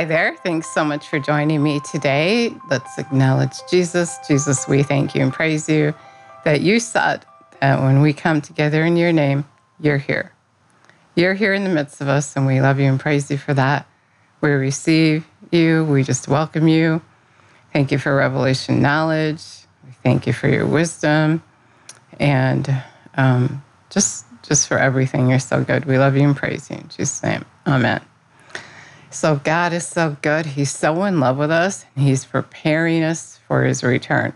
Hi there. Thanks so much for joining me today. Let's acknowledge Jesus. Jesus, we thank you and praise you that you said that when we come together in your name, you're here. You're here in the midst of us, and we love you and praise you for that. We receive you. We just welcome you. Thank you for revelation knowledge. We thank you for your wisdom and um, just just for everything. You're so good. We love you and praise you. In Jesus' name, amen. So God is so good. He's so in love with us, He's preparing us for His return.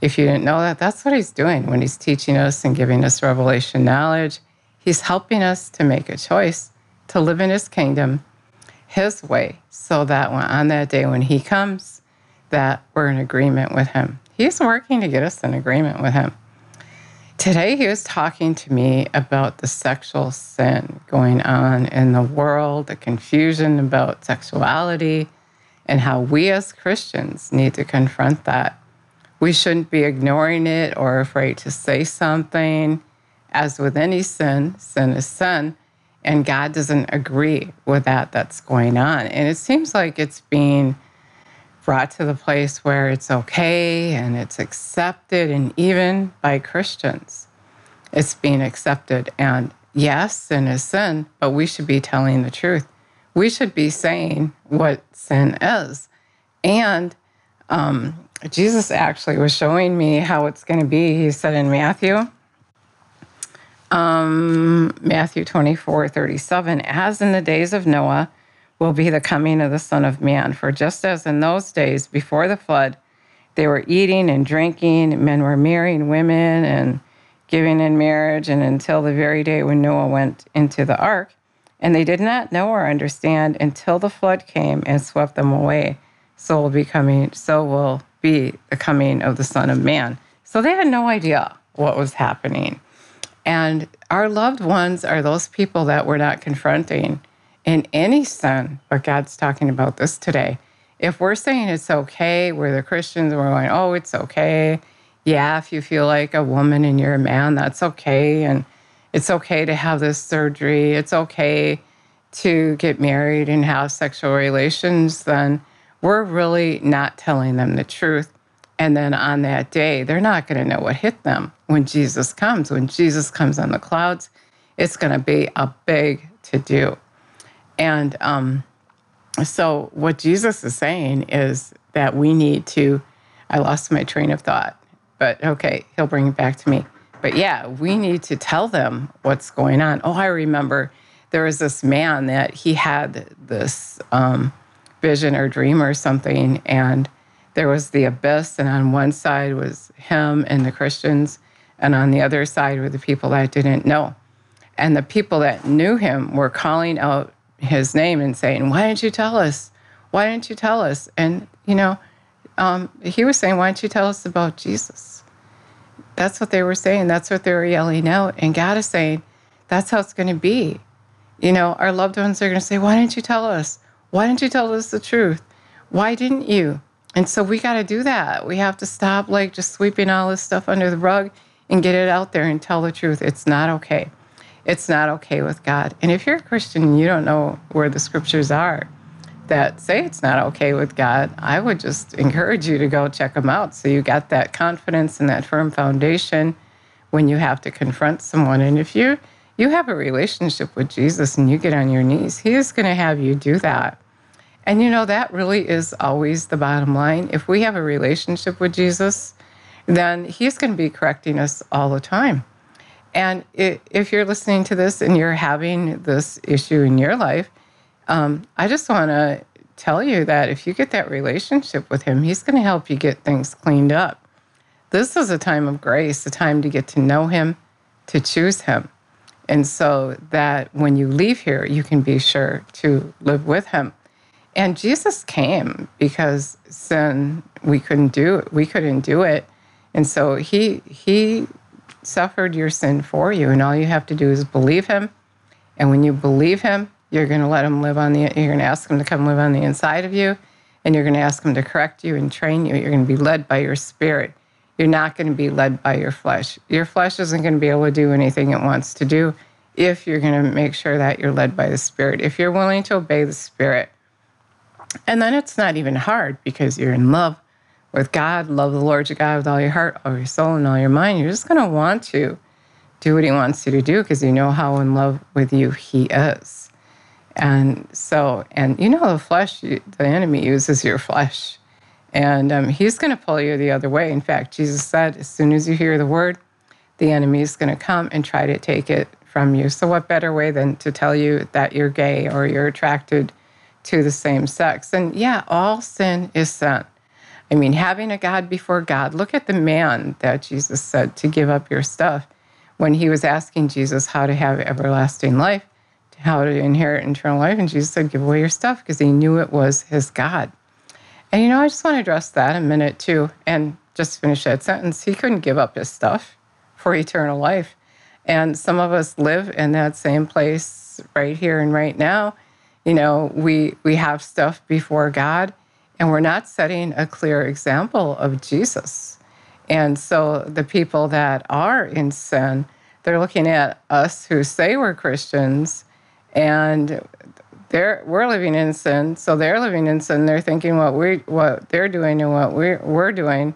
If you didn't know that, that's what He's doing when He's teaching us and giving us revelation knowledge. He's helping us to make a choice to live in His kingdom, His way, so that when, on that day when He comes, that we're in agreement with Him. He's working to get us in agreement with Him. Today, he was talking to me about the sexual sin going on in the world, the confusion about sexuality, and how we as Christians need to confront that. We shouldn't be ignoring it or afraid to say something. As with any sin, sin is sin, and God doesn't agree with that that's going on. And it seems like it's being brought to the place where it's okay and it's accepted, and even by Christians, it's being accepted. And yes, sin is sin, but we should be telling the truth. We should be saying what sin is. And um, Jesus actually was showing me how it's going to be. He said in Matthew, um, Matthew 24, 37, as in the days of Noah, will be the coming of the Son of Man. For just as in those days before the flood, they were eating and drinking, men were marrying women and giving in marriage, and until the very day when Noah went into the ark. And they did not know or understand until the flood came and swept them away. So will be coming, so will be the coming of the Son of Man. So they had no idea what was happening. And our loved ones are those people that we're not confronting in any sin, but God's talking about this today. If we're saying it's okay, we're the Christians, we're going, oh, it's okay. Yeah, if you feel like a woman and you're a man, that's okay. And it's okay to have this surgery. It's okay to get married and have sexual relations, then we're really not telling them the truth. And then on that day, they're not going to know what hit them when Jesus comes. When Jesus comes on the clouds, it's going to be a big to do. And um, so, what Jesus is saying is that we need to. I lost my train of thought, but okay, he'll bring it back to me. But yeah, we need to tell them what's going on. Oh, I remember there was this man that he had this um, vision or dream or something, and there was the abyss, and on one side was him and the Christians, and on the other side were the people that didn't know. And the people that knew him were calling out his name and saying, Why didn't you tell us? Why didn't you tell us? And, you know, um, he was saying, Why don't you tell us about Jesus? That's what they were saying. That's what they were yelling out. And God is saying, That's how it's going to be. You know, our loved ones are going to say, Why didn't you tell us? Why didn't you tell us the truth? Why didn't you? And so we got to do that. We have to stop like just sweeping all this stuff under the rug and get it out there and tell the truth. It's not okay it's not okay with God. And if you're a Christian you don't know where the scriptures are that say it's not okay with God, I would just encourage you to go check them out so you got that confidence and that firm foundation when you have to confront someone. And if you you have a relationship with Jesus and you get on your knees, he is going to have you do that. And you know that really is always the bottom line. If we have a relationship with Jesus, then he's going to be correcting us all the time. And if you're listening to this and you're having this issue in your life, um, I just want to tell you that if you get that relationship with Him, He's going to help you get things cleaned up. This is a time of grace, a time to get to know Him, to choose Him. And so that when you leave here, you can be sure to live with Him. And Jesus came because sin, we couldn't do it. We couldn't do it. And so he he suffered your sin for you. And all you have to do is believe him. And when you believe him, you're going to let them live on the, you're going to ask them to come live on the inside of you. And you're going to ask them to correct you and train you. You're going to be led by your spirit. You're not going to be led by your flesh. Your flesh isn't going to be able to do anything it wants to do if you're going to make sure that you're led by the spirit. If you're willing to obey the spirit, And then it's not even hard because you're in love with God, love the Lord your God with all your heart, all your soul, and all your mind. You're just going to want to do what He wants you to do because you know how in love with you He is. And so, and you know, the flesh, the enemy uses your flesh. And um, he's going to pull you the other way. In fact, Jesus said, as soon as you hear the word, the enemy is going to come and try to take it from you. So, what better way than to tell you that you're gay or you're attracted to the same sex? And yeah, all sin is sin. I mean, having a God before God, look at the man that Jesus said to give up your stuff when he was asking Jesus how to have everlasting life, how to inherit eternal life. And Jesus said, Give away your stuff because he knew it was his God. And you know, I just want to address that a minute too and just finish that sentence. He couldn't give up his stuff for eternal life. And some of us live in that same place right here and right now. You know, we we have stuff before God and we're not setting a clear example of Jesus. And so the people that are in sin, they're looking at us who say we're Christians and they're we're living in sin, so they're living in sin. They're thinking what we what they're doing and what we're we're doing.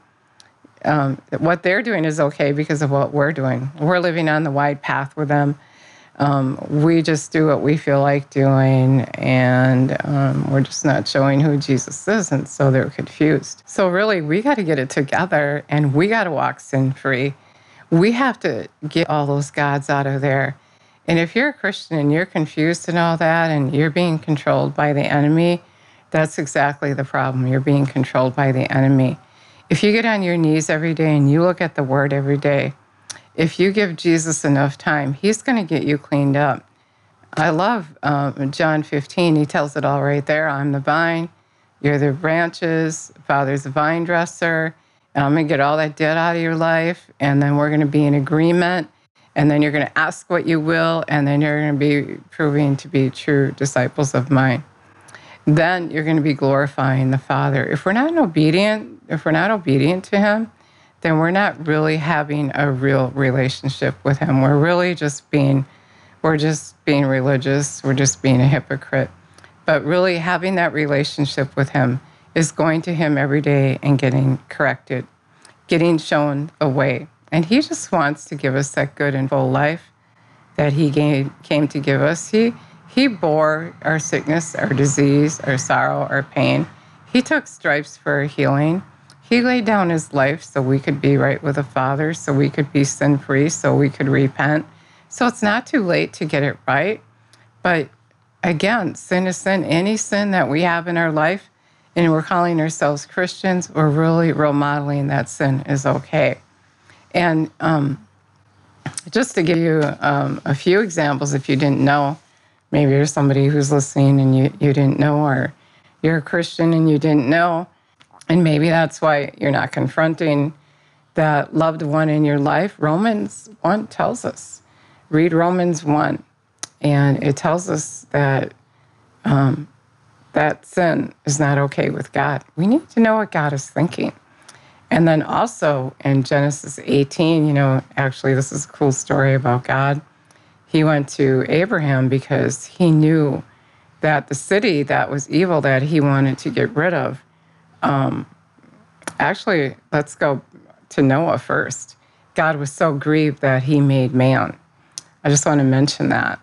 Um, what they're doing is okay because of what we're doing. We're living on the wide path with them. Um, we just do what we feel like doing, and um, we're just not showing who Jesus is, and so they're confused. So, really, we got to get it together and we got to walk sin free. We have to get all those gods out of there. And if you're a Christian and you're confused and all that, and you're being controlled by the enemy, that's exactly the problem. You're being controlled by the enemy. If you get on your knees every day and you look at the word every day, if you give Jesus enough time, he's going to get you cleaned up. I love um, John 15. He tells it all right there. I'm the vine, you're the branches, Father's the vine dresser. And I'm going to get all that debt out of your life. And then we're going to be in agreement. And then you're going to ask what you will. And then you're going to be proving to be true disciples of mine. Then you're going to be glorifying the Father. If we're not obedient, if we're not obedient to Him, then we're not really having a real relationship with him. We're really just being we're just being religious, we're just being a hypocrite. But really having that relationship with him is going to him every day and getting corrected, getting shown a way. And he just wants to give us that good and full life that he came, to give us. He he bore our sickness, our disease, our sorrow, our pain. He took stripes for our healing. He laid down his life so we could be right with the Father, so we could be sin free, so we could repent. So it's not too late to get it right. But again, sin is sin. Any sin that we have in our life, and we're calling ourselves Christians, we're really role modeling that sin is okay. And um, just to give you um, a few examples, if you didn't know, maybe you're somebody who's listening and you, you didn't know, or you're a Christian and you didn't know and maybe that's why you're not confronting that loved one in your life. Romans 1 tells us. Read Romans 1, and it tells us that um, that sin is not okay with God. We need to know what God is thinking. And then also in Genesis 18, you know, actually, this is a cool story about God. He went to Abraham because he knew that the city that was evil that he wanted to get rid of um, actually, let's go to Noah first. God was so grieved that he made man. I just want to mention that.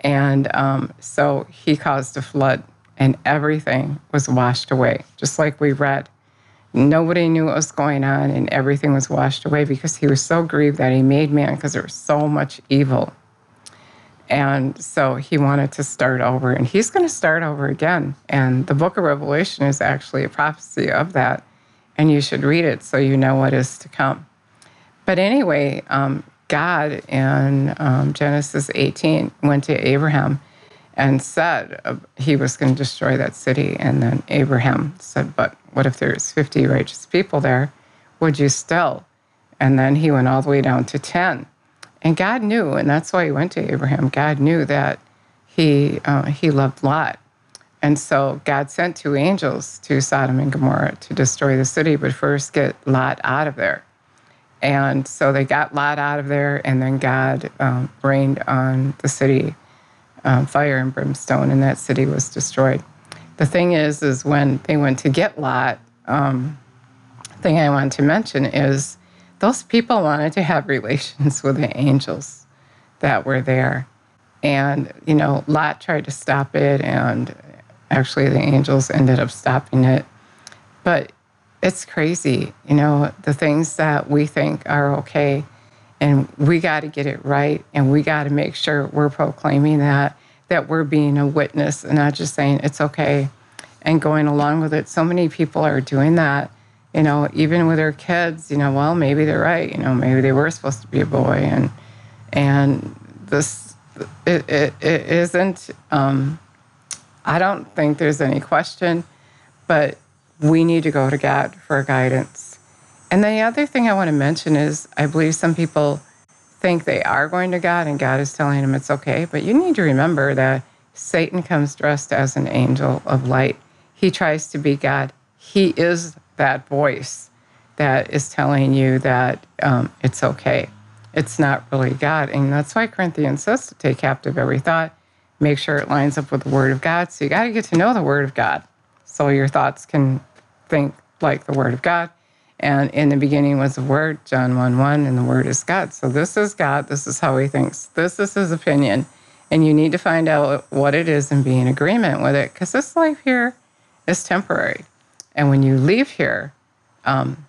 And um, so he caused a flood, and everything was washed away, just like we read. Nobody knew what was going on, and everything was washed away because he was so grieved that he made man because there was so much evil. And so he wanted to start over, and he's going to start over again. And the book of Revelation is actually a prophecy of that. And you should read it so you know what is to come. But anyway, um, God in um, Genesis 18 went to Abraham and said uh, he was going to destroy that city. And then Abraham said, But what if there's 50 righteous people there? Would you still? And then he went all the way down to 10. And God knew, and that's why he went to Abraham. God knew that he uh, he loved Lot, and so God sent two angels to Sodom and Gomorrah to destroy the city, but first get Lot out of there. And so they got Lot out of there, and then God um, rained on the city um, fire and brimstone, and that city was destroyed. The thing is, is when they went to get Lot, um, thing I want to mention is those people wanted to have relations with the angels that were there. And, you know, Lot tried to stop it, and actually the angels ended up stopping it. But it's crazy, you know, the things that we think are okay. And we got to get it right, and we got to make sure we're proclaiming that, that we're being a witness and not just saying it's okay and going along with it. So many people are doing that you know, even with their kids, you know, well, maybe they're right. You know, maybe they were supposed to be a boy, and and this it, it, it isn't. Um, I don't think there's any question, but we need to go to God for guidance. And the other thing I want to mention is I believe some people think they are going to God and God is telling them it's okay, but you need to remember that Satan comes dressed as an angel of light. He tries to be God. He is that voice that is telling you that um, it's okay. It's not really God. And that's why Corinthians says to take captive every thought, make sure it lines up with the Word of God. So you got to get to know the Word of God so your thoughts can think like the Word of God. And in the beginning was the Word, John 1 1, and the Word is God. So this is God. This is how He thinks. This is His opinion. And you need to find out what it is and be in agreement with it because this life here is temporary. And when you leave here, um,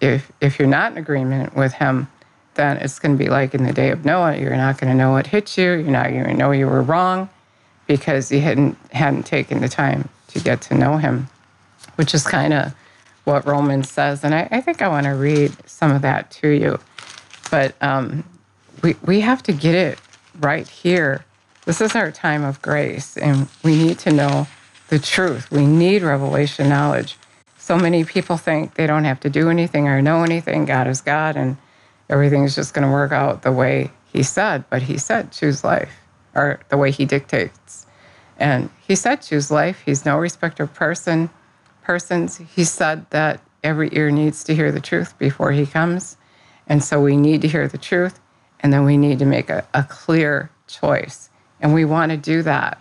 if if you're not in agreement with him, then it's going to be like in the day of Noah. You're not going to know what hit you. You're not going to know you were wrong because you hadn't hadn't taken the time to get to know him, which is kind of what Romans says. And I, I, think I want to read some of that to you. But um, we we have to get it right here. This is our time of grace, and we need to know the truth. We need revelation knowledge so many people think they don't have to do anything or know anything. God is God, and everything's just going to work out the way He said. But He said, choose life, or the way He dictates. And He said, choose life. He's no respecter of person, persons. He said that every ear needs to hear the truth before He comes. And so we need to hear the truth, and then we need to make a, a clear choice. And we want to do that.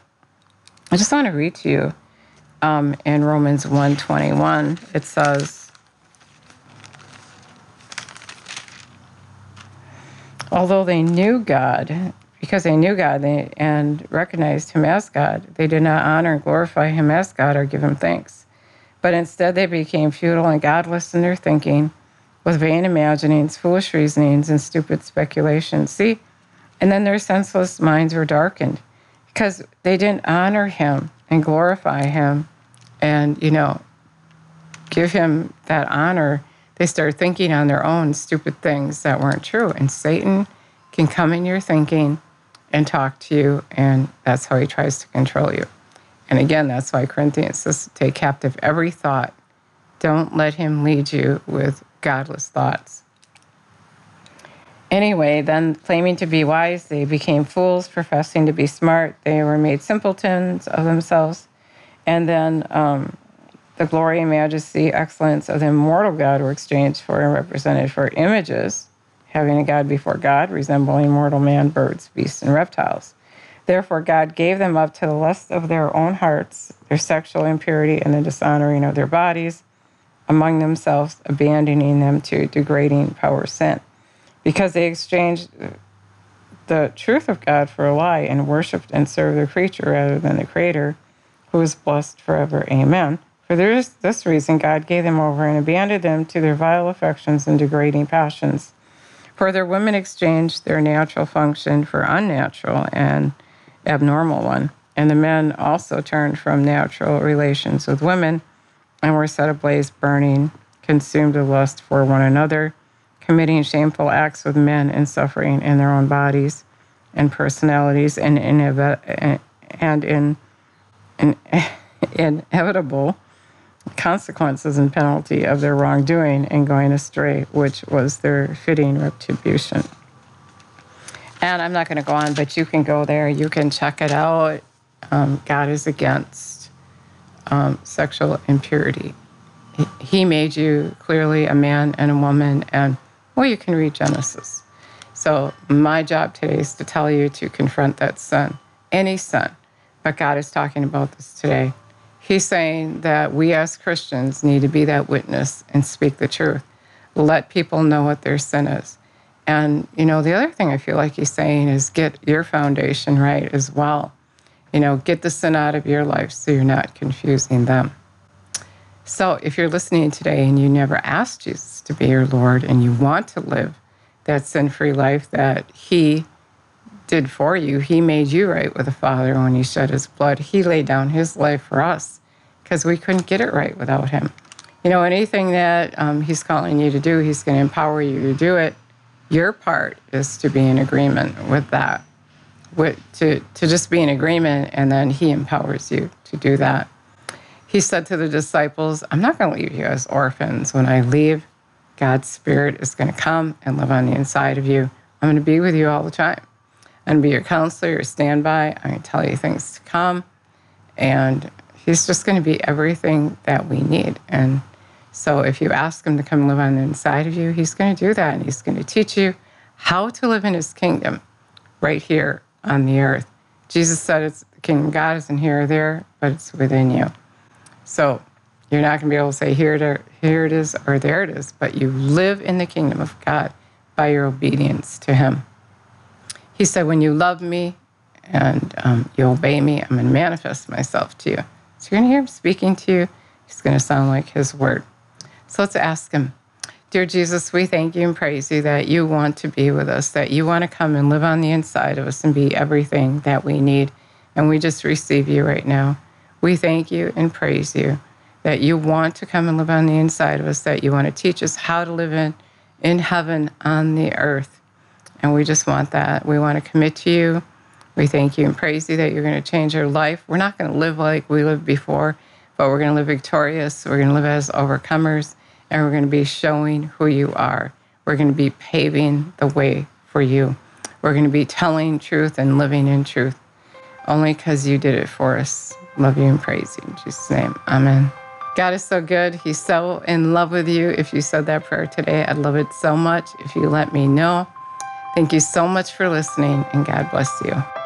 I just want to read to you um, in Romans 1:21, it says, although they knew God, because they knew God and recognized Him as God, they did not honor and glorify Him as God or give Him thanks. But instead, they became futile and godless in their thinking, with vain imaginings, foolish reasonings, and stupid speculations. See, and then their senseless minds were darkened because they didn't honor Him and glorify Him and, you know, give him that honor, they started thinking on their own stupid things that weren't true. And Satan can come in your thinking and talk to you, and that's how he tries to control you. And again, that's why Corinthians says take captive every thought. Don't let him lead you with godless thoughts. Anyway, then claiming to be wise, they became fools, professing to be smart. They were made simpletons of themselves. And then um, the glory and majesty, excellence of the immortal God were exchanged for and represented for images, having a God before God, resembling mortal man, birds, beasts, and reptiles. Therefore, God gave them up to the lust of their own hearts, their sexual impurity, and the dishonoring of their bodies among themselves, abandoning them to degrading power sin. Because they exchanged the truth of God for a lie and worshiped and served the creature rather than the Creator who is blessed forever. Amen. For this, reason, God gave them over and abandoned them to their vile affections and degrading passions. For their women exchanged their natural function for unnatural and abnormal one. And the men also turned from natural relations with women and were set ablaze, burning, consumed with lust for one another, committing shameful acts with men and suffering in their own bodies and personalities and and in in, inevitable consequences and penalty of their wrongdoing and going astray, which was their fitting retribution. And I'm not going to go on, but you can go there. You can check it out. Um, God is against um, sexual impurity. He, he made you clearly a man and a woman, and well, you can read Genesis. So, my job today is to tell you to confront that sin, any sin, but God is talking about this today. He's saying that we as Christians need to be that witness and speak the truth. Let people know what their sin is. And, you know, the other thing I feel like he's saying is get your foundation right as well. You know, get the sin out of your life so you're not confusing them. So if you're listening today and you never asked Jesus to be your Lord and you want to live that sin free life that He did for you, He made you right with the Father when He shed His blood. He laid down His life for us because we couldn't get it right without Him. You know, anything that um, He's calling you to do, He's going to empower you to do it. Your part is to be in agreement with that, with, to, to just be in agreement, and then He empowers you to do that. He said to the disciples, I'm not going to leave you as orphans. When I leave, God's Spirit is going to come and live on the inside of you. I'm going to be with you all the time. I'm going to be your counselor, your standby. I'm going to tell you things to come. And He's just going to be everything that we need. And so if you ask Him to come live on the inside of you, He's going to do that. And He's going to teach you how to live in His kingdom right here on the earth. Jesus said it's the kingdom of God isn't here or there, but it's within you. So you're not going to be able to say, here it, here it is or there it is, but you live in the kingdom of God by your obedience to Him. He said, when you love me and um, you obey me, I'm going to manifest myself to you. So you're going to hear Him speaking to you. It's going to sound like His word. So let's ask Him. Dear Jesus, we thank you and praise you that you want to be with us, that you want to come and live on the inside of us and be everything that we need. And we just receive you right now. We thank you and praise you that you want to come and live on the inside of us, that you want to teach us how to live in, in heaven on the earth. And we just want that. We want to commit to you. We thank you and praise you that you're going to change our life. We're not going to live like we lived before, but we're going to live victorious. We're going to live as overcomers, and we're going to be showing who you are. We're going to be paving the way for you. We're going to be telling truth and living in truth only because you did it for us. Love you and praise you. In Jesus' name, amen. God is so good. He's so in love with you. If you said that prayer today, I'd love it so much if you let me know. Thank you so much for listening, and God bless you.